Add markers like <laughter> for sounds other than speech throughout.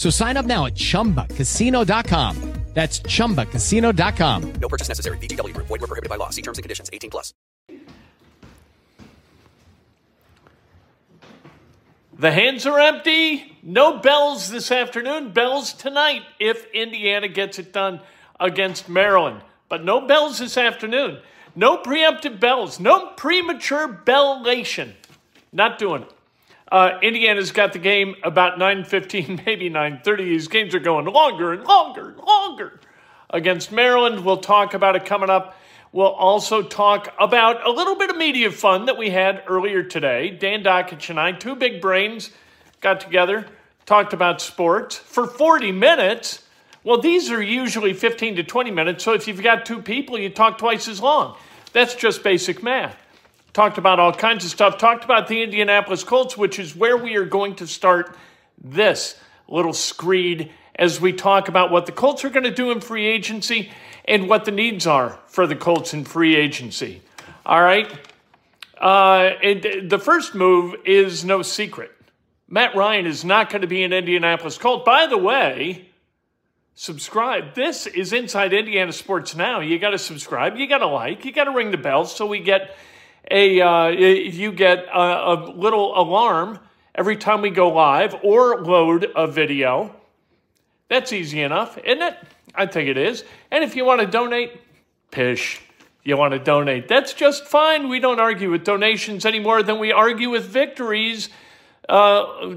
So sign up now at chumbacasino.com. That's chumbacasino.com. No purchase necessary. VGW Group. Void were prohibited by law. See terms and conditions. 18 plus. The hands are empty. No bells this afternoon. Bells tonight if Indiana gets it done against Maryland. But no bells this afternoon. No preemptive bells. No premature bellation. Not doing it. Uh, Indiana's got the game about 9.15, <laughs> maybe 9.30. These games are going longer and longer and longer. Against Maryland, we'll talk about it coming up. We'll also talk about a little bit of media fun that we had earlier today. Dan Dakich and I, two big brains, got together, talked about sports for 40 minutes. Well, these are usually 15 to 20 minutes, so if you've got two people, you talk twice as long. That's just basic math talked about all kinds of stuff, talked about the Indianapolis Colts, which is where we are going to start this little screed as we talk about what the Colts are going to do in free agency and what the needs are for the Colts in free agency. All right. Uh, and the first move is no secret. Matt Ryan is not going to be an Indianapolis Colt. By the way, subscribe. This is Inside Indiana Sports Now. You got to subscribe. You got to like. You got to ring the bell so we get a uh, you get a, a little alarm every time we go live or load a video. That's easy enough, isn't it? I think it is. And if you want to donate, pish. You want to donate. That's just fine. We don't argue with donations any more than we argue with victories uh,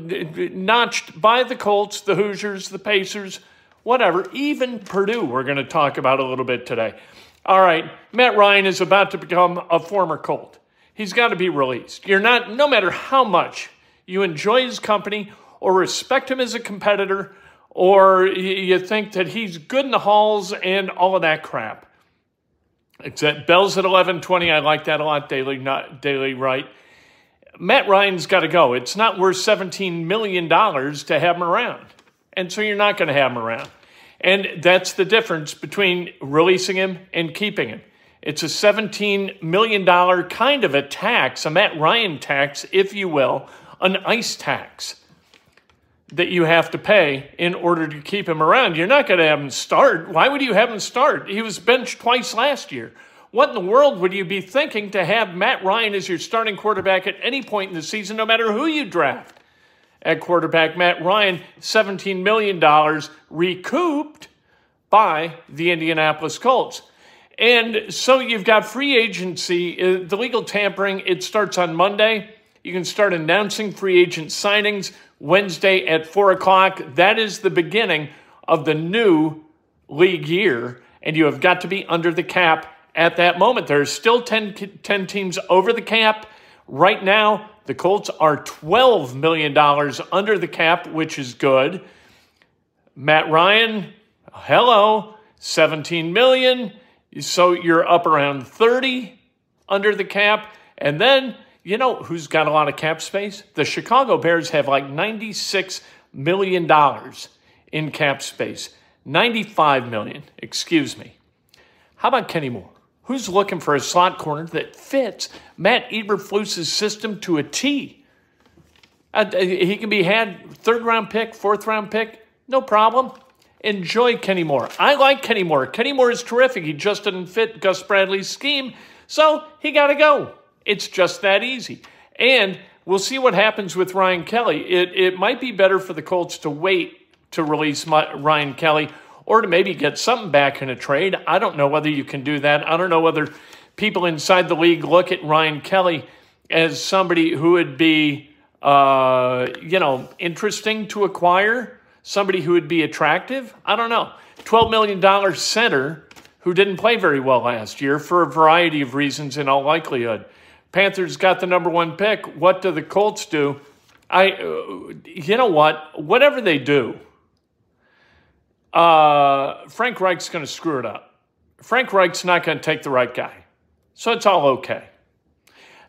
notched by the Colts, the Hoosiers, the Pacers, whatever. Even Purdue, we're going to talk about a little bit today. All right, Matt Ryan is about to become a former Colt. He's got to be released. You're not, no matter how much you enjoy his company or respect him as a competitor, or you think that he's good in the halls and all of that crap. At Bells at 1120. I like that a lot, Daily, not Daily Right. Matt Ryan's got to go. It's not worth $17 million to have him around. And so you're not going to have him around. And that's the difference between releasing him and keeping him. It's a $17 million kind of a tax, a Matt Ryan tax, if you will, an ICE tax that you have to pay in order to keep him around. You're not going to have him start. Why would you have him start? He was benched twice last year. What in the world would you be thinking to have Matt Ryan as your starting quarterback at any point in the season, no matter who you draft? At quarterback, Matt Ryan, $17 million recouped by the Indianapolis Colts. And so you've got free agency, uh, the legal tampering, it starts on Monday. You can start announcing free agent signings Wednesday at 4 o'clock. That is the beginning of the new league year, and you have got to be under the cap at that moment. There's still 10, 10 teams over the cap. Right now, the Colts are $12 million under the cap, which is good. Matt Ryan, hello, 17 million. So you're up around 30 under the cap. And then, you know who's got a lot of cap space? The Chicago Bears have like $96 million in cap space. 95 million, excuse me. How about Kenny Moore? Who's looking for a slot corner that fits Matt Eberflus's system to a T? Uh, he can be had third round pick, fourth round pick, no problem enjoy Kenny Moore. I like Kenny Moore. Kenny Moore is terrific. He just didn't fit Gus Bradley's scheme, so he got to go. It's just that easy. And we'll see what happens with Ryan Kelly. It, it might be better for the Colts to wait to release my, Ryan Kelly or to maybe get something back in a trade. I don't know whether you can do that. I don't know whether people inside the league look at Ryan Kelly as somebody who would be, uh, you know, interesting to acquire, somebody who would be attractive. I don't know. $12 million center who didn't play very well last year for a variety of reasons in all likelihood. Panthers got the number one pick. What do the Colts do? I, uh, you know what? Whatever they do, uh, Frank Reich's going to screw it up. Frank Reich's not going to take the right guy. So it's all okay.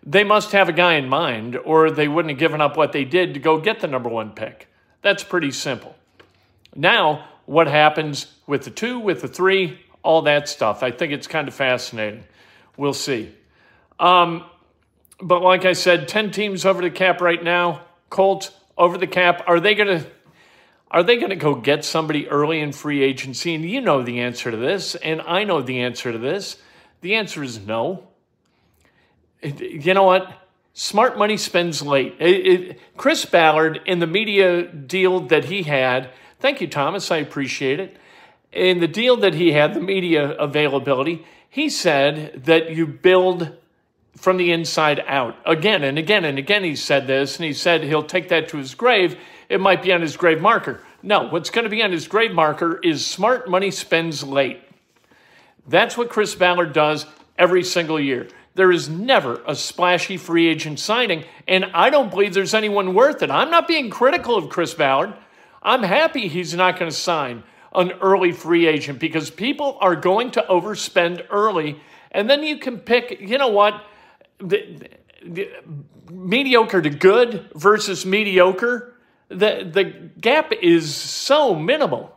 They must have a guy in mind, or they wouldn't have given up what they did to go get the number one pick. That's pretty simple. Now, what happens with the two, with the three, all that stuff? I think it's kind of fascinating. We'll see. Um, but like I said, 10 teams over the cap right now. Colts over the cap. Are they going to are they going to go get somebody early in free agency? And you know the answer to this, and I know the answer to this. The answer is no. You know what? Smart money spends late. It, it, Chris Ballard, in the media deal that he had, thank you, Thomas, I appreciate it. In the deal that he had, the media availability, he said that you build from the inside out. Again and again and again, he said this, and he said he'll take that to his grave it might be on his grave marker. No, what's going to be on his grave marker is smart money spends late. That's what Chris Ballard does every single year. There is never a splashy free agent signing, and I don't believe there's anyone worth it. I'm not being critical of Chris Ballard. I'm happy he's not going to sign an early free agent because people are going to overspend early, and then you can pick, you know what? The, the, mediocre to good versus mediocre the the gap is so minimal.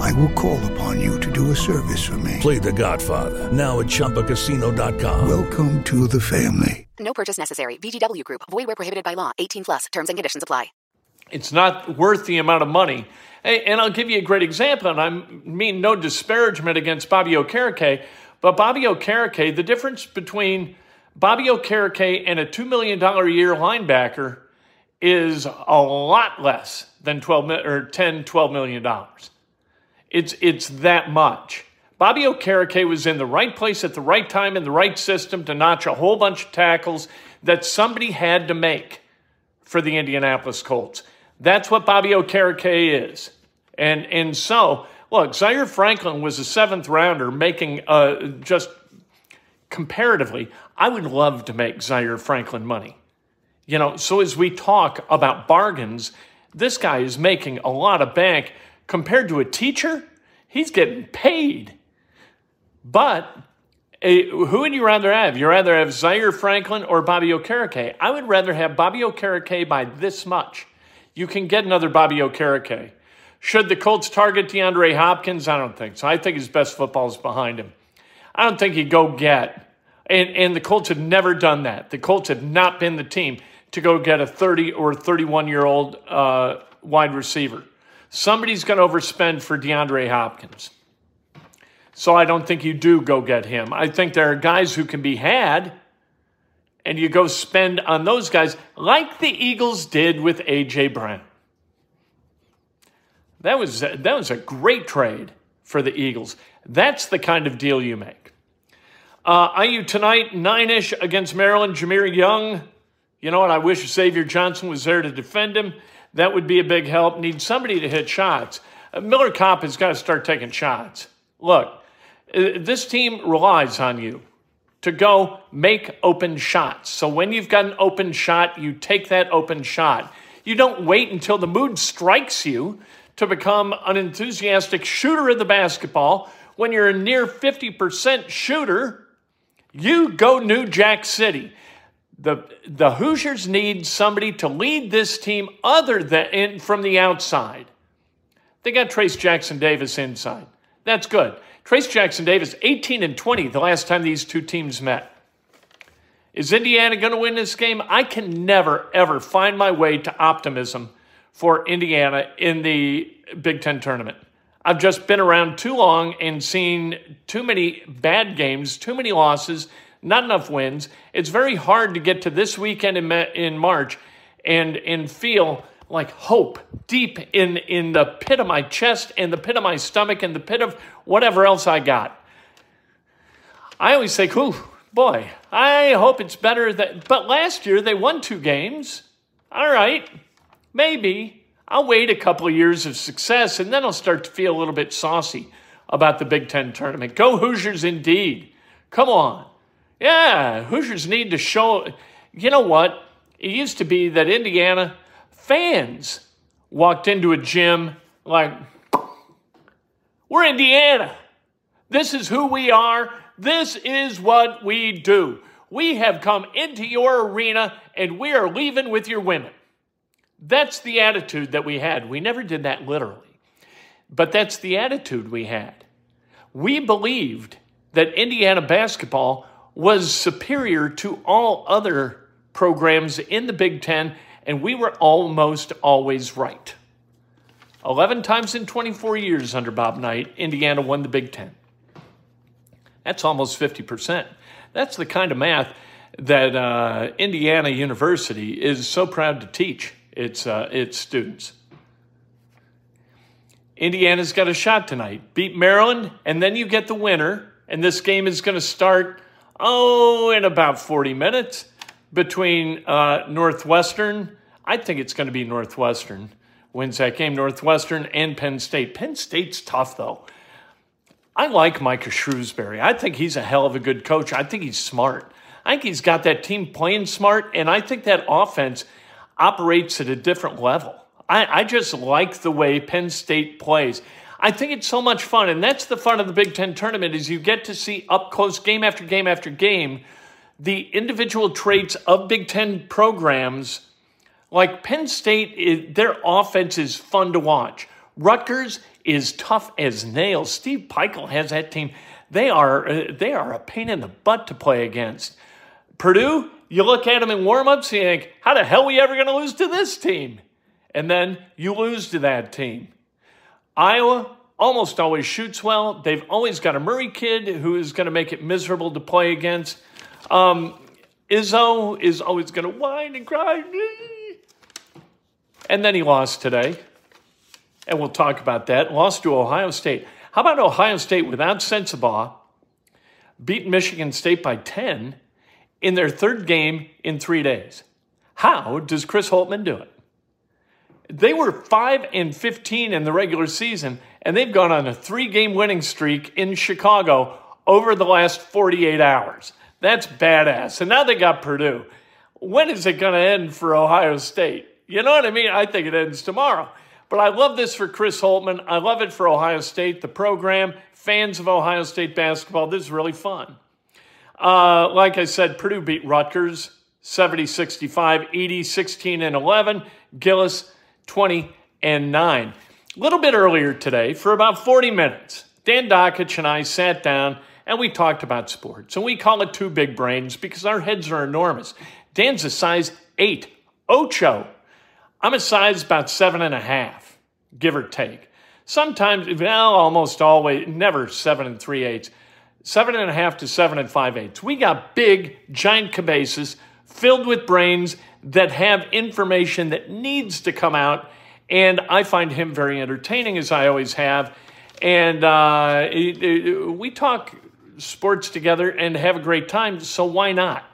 I will call upon you to do a service for me. Play The Godfather now at ChumbaCasino.com. Welcome to the family. No purchase necessary. VGW Group. Void where prohibited by law. 18 plus. Terms and conditions apply. It's not worth the amount of money. And I'll give you a great example, and I mean no disparagement against Bobby Okereke, but Bobby Okereke, the difference between Bobby Okereke and a $2 million a year linebacker is a lot less than 12 or 10, 12 million dollars. It's it's that much. Bobby Okereke was in the right place at the right time in the right system to notch a whole bunch of tackles that somebody had to make for the Indianapolis Colts. That's what Bobby Okereke is. And and so, look, Zaire Franklin was a seventh rounder making uh, just comparatively, I would love to make Zaire Franklin money. You know, so as we talk about bargains, this guy is making a lot of bank compared to a teacher. He's getting paid. But eh, who would you rather have? You'd rather have Zaire Franklin or Bobby Okereke? I would rather have Bobby Okereke by this much. You can get another Bobby Okereke. Should the Colts target DeAndre Hopkins? I don't think so. I think his best football is behind him. I don't think he'd go get. And, and the Colts have never done that. The Colts have not been the team to go get a 30 or 31 year old uh, wide receiver. Somebody's going to overspend for DeAndre Hopkins. So I don't think you do go get him. I think there are guys who can be had, and you go spend on those guys like the Eagles did with A.J. Brown. That was, that was a great trade for the Eagles. That's the kind of deal you make. Uh, IU tonight, nine ish against Maryland. Jahmir Young. You know what? I wish Xavier Johnson was there to defend him. That would be a big help. Need somebody to hit shots. Uh, Miller Kopp has got to start taking shots. Look, uh, this team relies on you to go make open shots. So when you've got an open shot, you take that open shot. You don't wait until the mood strikes you to become an enthusiastic shooter of the basketball. When you're a near 50% shooter, you go New Jack City. The, the Hoosiers need somebody to lead this team other than in, from the outside. They got Trayce Jackson-Davis inside. That's good. Trayce Jackson-Davis, 18 and 20 the last time these two teams met. Is Indiana going to win this game? I can never, ever find my way to optimism for Indiana in the Big Ten tournament. I've just been around too long and seen too many bad games, too many losses, not enough wins. It's very hard to get to this weekend in, in March and, and feel like hope deep in, in the pit of my chest and the pit of my stomach and the pit of whatever else I got. I always say, "Ooh, boy, I hope it's better that." But last year they won two games. All right, maybe I'll wait a couple of years of success and then I'll start to feel a little bit saucy about the Big Ten tournament. Go Hoosiers, indeed. Come on, yeah, Hoosiers need to show. You know what? It used to be that Indiana fans walked into a gym like, we're Indiana. This is who we are. This is what we do. We have come into your arena and we are leaving with your women. That's the attitude that we had. We never did that literally, but that's the attitude we had. We believed that Indiana basketball was superior to all other programs in the Big Ten and we were almost always right. 11 times in 24 years under Bob Knight, Indiana won the Big Ten. That's almost 50%. That's the kind of math that uh, Indiana University is so proud to teach its, uh, its students. Indiana's got a shot tonight. Beat Maryland, and then you get the winner. And this game is going to start, oh, in about 40 minutes between uh, Northwestern I think it's going to be Northwestern wins that game. Northwestern and Penn State. Penn State's tough, though. I like Micah Shrewsberry. I think he's a hell of a good coach. I think he's smart. I think he's got that team playing smart, and I think that offense operates at a different level. I, I just like the way Penn State plays. I think it's so much fun, and that's the fun of the Big Ten tournament is you get to see up close, game after game after game, the individual traits of Big Ten programs like Penn State, their offense is fun to watch. Rutgers is tough as nails. Steve Pikiell has that team. They are uh, they are a pain in the butt to play against. Purdue, you look at them in warmups, you think, how the hell are we ever going to lose to this team? And then you lose to that team. Iowa almost always shoots well. They've always got a Murray kid who is going to make it miserable to play against. Um, Izzo is always going to whine and cry. And then he lost today. And we'll talk about that. Lost to Ohio State. How about Ohio State without Sensabaugh beat Michigan State by 10 in their third game in three days? How does Chris Holtmann do it? They were 5 and 15 in the regular season, and they've gone on a three game winning streak in Chicago over the last 48 hours. That's badass. And now they got Purdue. When is it going to end for Ohio State? You know what I mean? I think it ends tomorrow. But I love this for Chris Holtmann. I love it for Ohio State, the program, fans of Ohio State basketball. This is really fun. Uh, like I said, Purdue beat Rutgers 70 65, 80 16 and 11, Gillis 20 and 9. A little bit earlier today, for about 40 minutes, Dan Dakich and I sat down and we talked about sports. And we call it two big brains because our heads are enormous. Dan's a size 8, Ocho I'm a size about seven and a half, give or take. Sometimes, well, almost always, never seven and three eighths. Seven and a half to seven and five eighths. We got big, giant cabases filled with brains that have information that needs to come out. And I find him very entertaining, as I always have. And uh, it- it- we talk sports together and have a great time, so why not?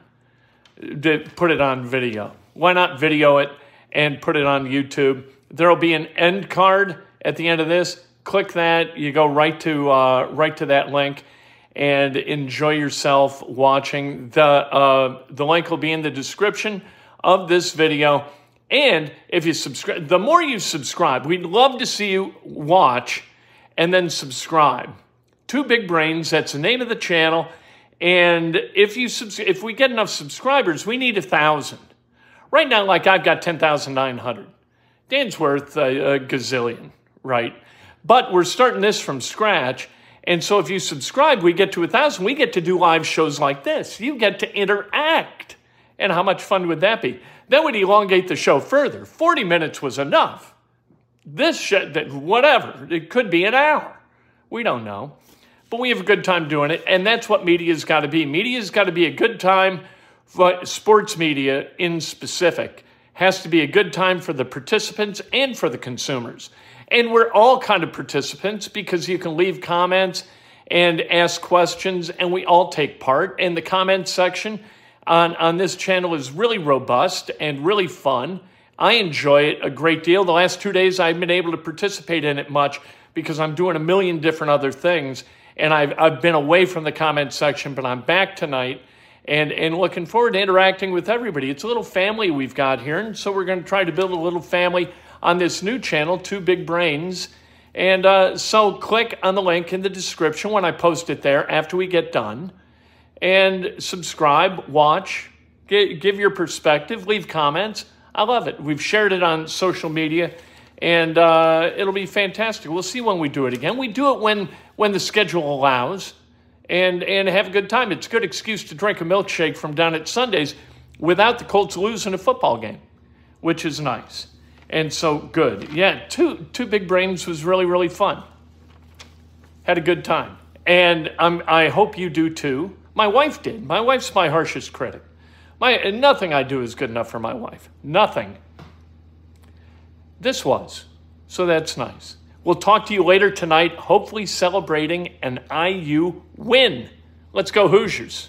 put it on video. Why not video it and put it on YouTube? There will be an end card at the end of this. Click that. You go right to uh, right to that link and enjoy yourself watching. The uh, the link will be in the description of this video. And if you subscribe, the more you subscribe, we'd love to see you watch and then subscribe. Two Big Brains, that's the name of the channel. And if you subs- if we get enough subscribers, we need a thousand. Right now, like I've got ten thousand nine hundred. Dan's worth a, a gazillion, right? But we're starting this from scratch. And so if you subscribe, we get to a thousand. We get to do live shows like this. You get to interact. And how much fun would that be? That would elongate the show further. 40 minutes was enough. This show, whatever, it could be an hour. We don't know. But we have a good time doing it. And that's what media's got to be. Media's got to be a good time for sports media in specific. Has to be a good time for the participants and for the consumers. And we're all kind of participants because you can leave comments and ask questions, and we all take part. And the comment section on, on this channel is really robust and really fun. I enjoy it a great deal. The last two days, I haven't been able to participate in it much because I'm doing a million different other things. And I've, I've been away from the comment section, but I'm back tonight and, and looking forward to interacting with everybody. It's a little family we've got here. And so we're going to try to build a little family on this new channel, Two Big Brains. And uh, so click on the link in the description when I post it there after we get done and subscribe, watch, gi- give your perspective, leave comments. I love it. We've shared it on social media, and uh, it'll be fantastic. We'll see when we do it again. We do it when when the schedule allows, and and have a good time. It's a good excuse to drink a milkshake from down at Sundays without the Colts losing a football game, which is nice. And so good. Yeah, two two big brains was really really fun had a good time. And um, I hope you do too. My wife did. My wife's my harshest critic. My, nothing I do is good enough for my wife. Nothing. This was. So that's nice. We'll talk to you later tonight, hopefully celebrating an IU win. Let's go, Hoosiers.